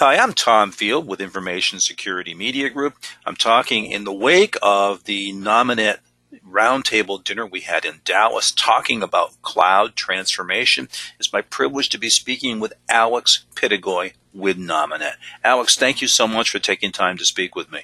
Hi, I'm Tom Field with Information Security Media Group. I'm talking in the wake of the Nominet roundtable dinner we had in Dallas talking about cloud transformation. It's my privilege to be speaking with Alex Pitagoy with Nominet. Alex, thank you so much for taking time to speak with me.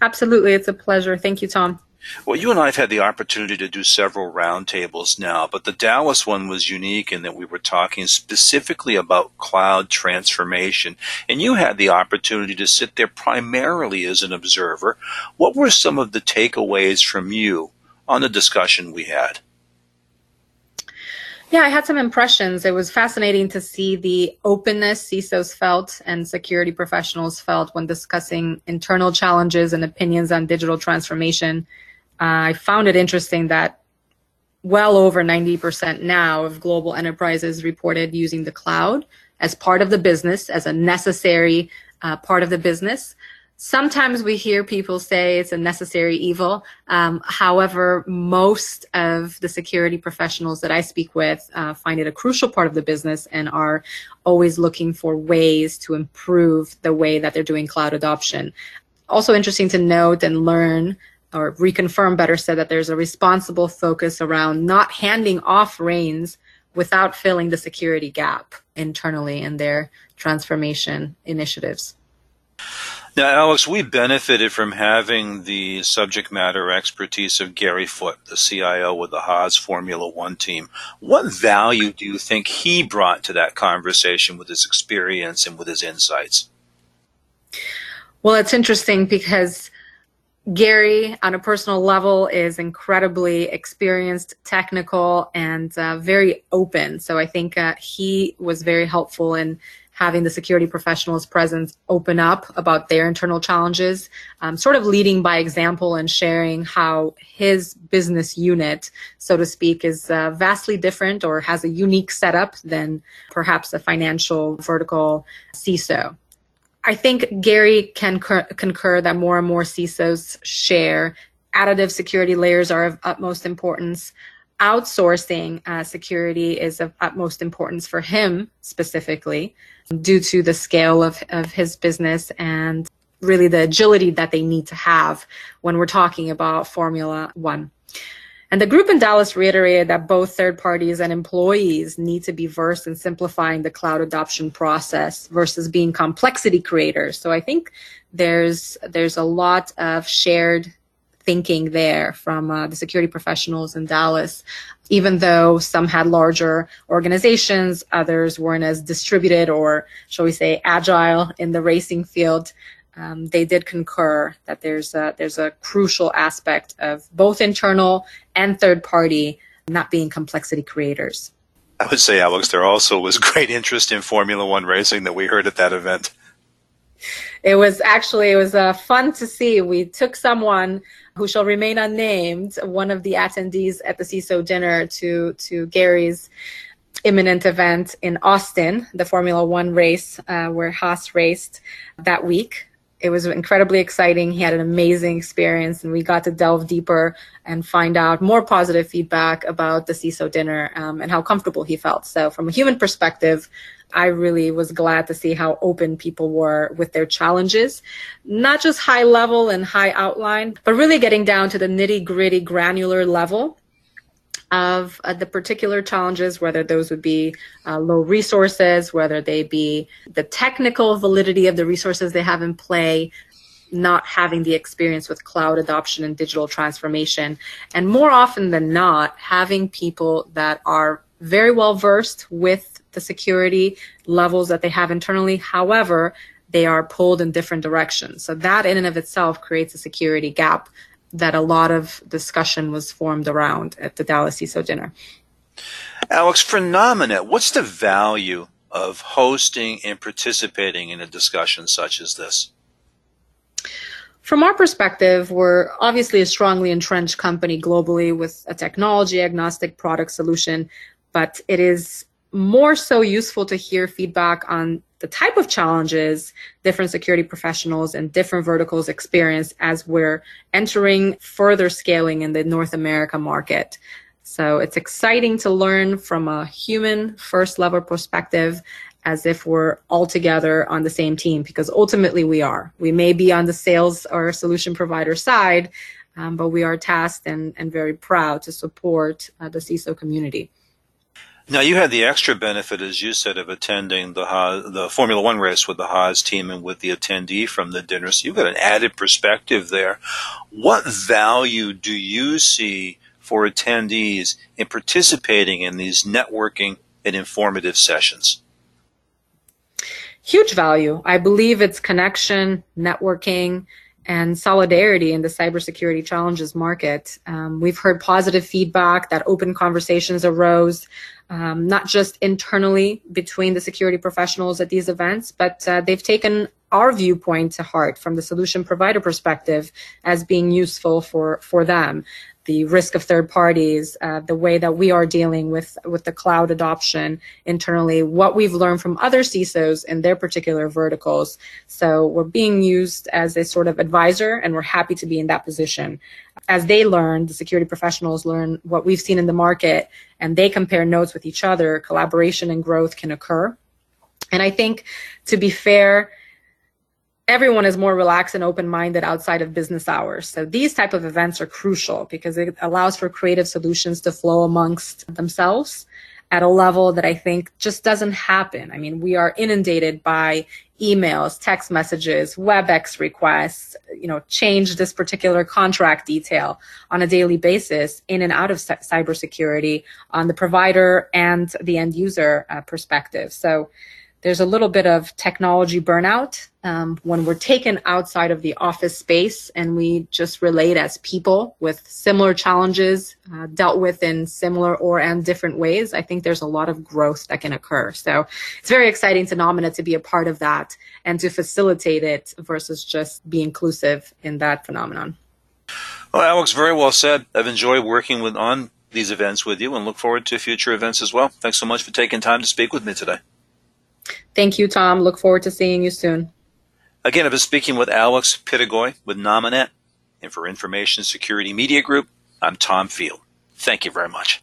Absolutely. It's a pleasure. Thank you, Tom. Well, you and I have had the opportunity to do several roundtables now, but the Dallas one was unique in that we were talking specifically about cloud transformation, and you had the opportunity to sit there primarily as an observer. What were some of the takeaways from you on the discussion we had? Yeah, I had some impressions. It was fascinating to see the openness CISOs felt and security professionals felt when discussing internal challenges and opinions on digital transformation. I found it interesting that well over 90% now of global enterprises reported using the cloud as part of the business, as a necessary uh, part of the business. Sometimes we hear people say it's a necessary evil. Um, however, most of the security professionals that I speak with uh, find it a crucial part of the business and are always looking for ways to improve the way that they're doing cloud adoption. Also interesting to note and learn or reconfirm better said that there's a responsible focus around not handing off reins without filling the security gap internally in their transformation initiatives. Now, Alex, we benefited from having the subject matter expertise of Gary Foote, the CIO with the Haas Formula One team. What value do you think he brought to that conversation with his experience and with his insights? Well, it's interesting because Gary, on a personal level, is incredibly experienced, technical, and uh, very open. So I think uh, he was very helpful in having the security professionals present open up about their internal challenges, um, sort of leading by example and sharing how his business unit, so to speak, is uh, vastly different or has a unique setup than perhaps a financial vertical CISO. I think Gary can cur- concur that more and more CISOs share additive security layers are of utmost importance outsourcing uh, security is of utmost importance for him specifically due to the scale of, of his business and really the agility that they need to have when we're talking about Formula One. And the group in Dallas reiterated that both third parties and employees need to be versed in simplifying the cloud adoption process versus being complexity creators. So I think there's there's a lot of shared thinking there from uh, the security professionals in Dallas. Even though some had larger organizations, others weren't as distributed or, shall we say, agile in the racing field. Um, they did concur that there's a, there's a crucial aspect of both internal and third party not being complexity creators. I would say, Alex, there also was great interest in Formula One racing that we heard at that event. It was actually it was uh, fun to see. We took someone who shall remain unnamed, one of the attendees at the CISO dinner to to Gary's imminent event in Austin, the Formula One race uh, where Haas raced that week. It was incredibly exciting. He had an amazing experience, and we got to delve deeper and find out more positive feedback about the CISO dinner um, and how comfortable he felt. So, from a human perspective, I really was glad to see how open people were with their challenges, not just high level and high outline, but really getting down to the nitty gritty granular level of uh, the particular challenges, whether those would be uh, low resources, whether they be the technical validity of the resources they have in play, not having the experience with cloud adoption and digital transformation, and more often than not, having people that are very well versed with the security levels that they have internally. However, they are pulled in different directions. So that in and of itself creates a security gap that a lot of discussion was formed around at the Dallas CISO dinner. Alex, for Nominet, what's the value of hosting and participating in a discussion such as this? From our perspective, we're obviously a strongly entrenched company globally with a technology agnostic product solution, but it is more so useful to hear feedback on the type of challenges different security professionals and different verticals experience as we're entering further scaling in the North America market. So it's exciting to learn from a human first level perspective as if we're all together on the same team because ultimately we are. We may be on the sales or solution provider side, um, but we are tasked and, and very proud to support uh, the CISO community. Now you had the extra benefit, as you said, of attending the Haas, the Formula One race with the Haas team and with the attendee from the dinner. So you've got an added perspective there. What value do you see for attendees in participating in these networking and informative sessions? Huge value. I believe it's connection, networking, and solidarity in the cybersecurity challenges market. Um, we've heard positive feedback that open conversations arose, um, not just internally between the security professionals at these events, but uh, they've taken our viewpoint to heart from the solution provider perspective as being useful for, for them the risk of third parties, uh, the way that we are dealing with with the cloud adoption internally, what we've learned from other CISOs in their particular verticals. So we're being used as a sort of advisor, and we're happy to be in that position. As they learn, the security professionals learn what we've seen in the market, and they compare notes with each other. Collaboration and growth can occur. And I think, to be fair, everyone is more relaxed and open-minded outside of business hours. So these type of events are crucial because it allows for creative solutions to flow amongst themselves at a level that I think just doesn't happen. I mean, we are inundated by emails, text messages, WebEx requests, you know, change this particular contract detail on a daily basis in and out of cybersecurity on the provider and the end user uh, perspective. So there's a little bit of technology burnout um, when we're taken outside of the office space and we just relate as people with similar challenges uh, dealt with in similar or and different ways i think there's a lot of growth that can occur. So it's very exciting to Nominet to be a part of that and to facilitate it versus just be inclusive in that phenomenon. Well alex very well said. I've enjoyed working with on these events with you and look forward to future events as well. Thanks so much for taking time to speak with me today Thank you, Tom. Look forward to seeing you soon. Again, I've been speaking with Alex Pitagoy with Nominet. And for Information Security Media Group, I'm Tom Field. Thank you very much.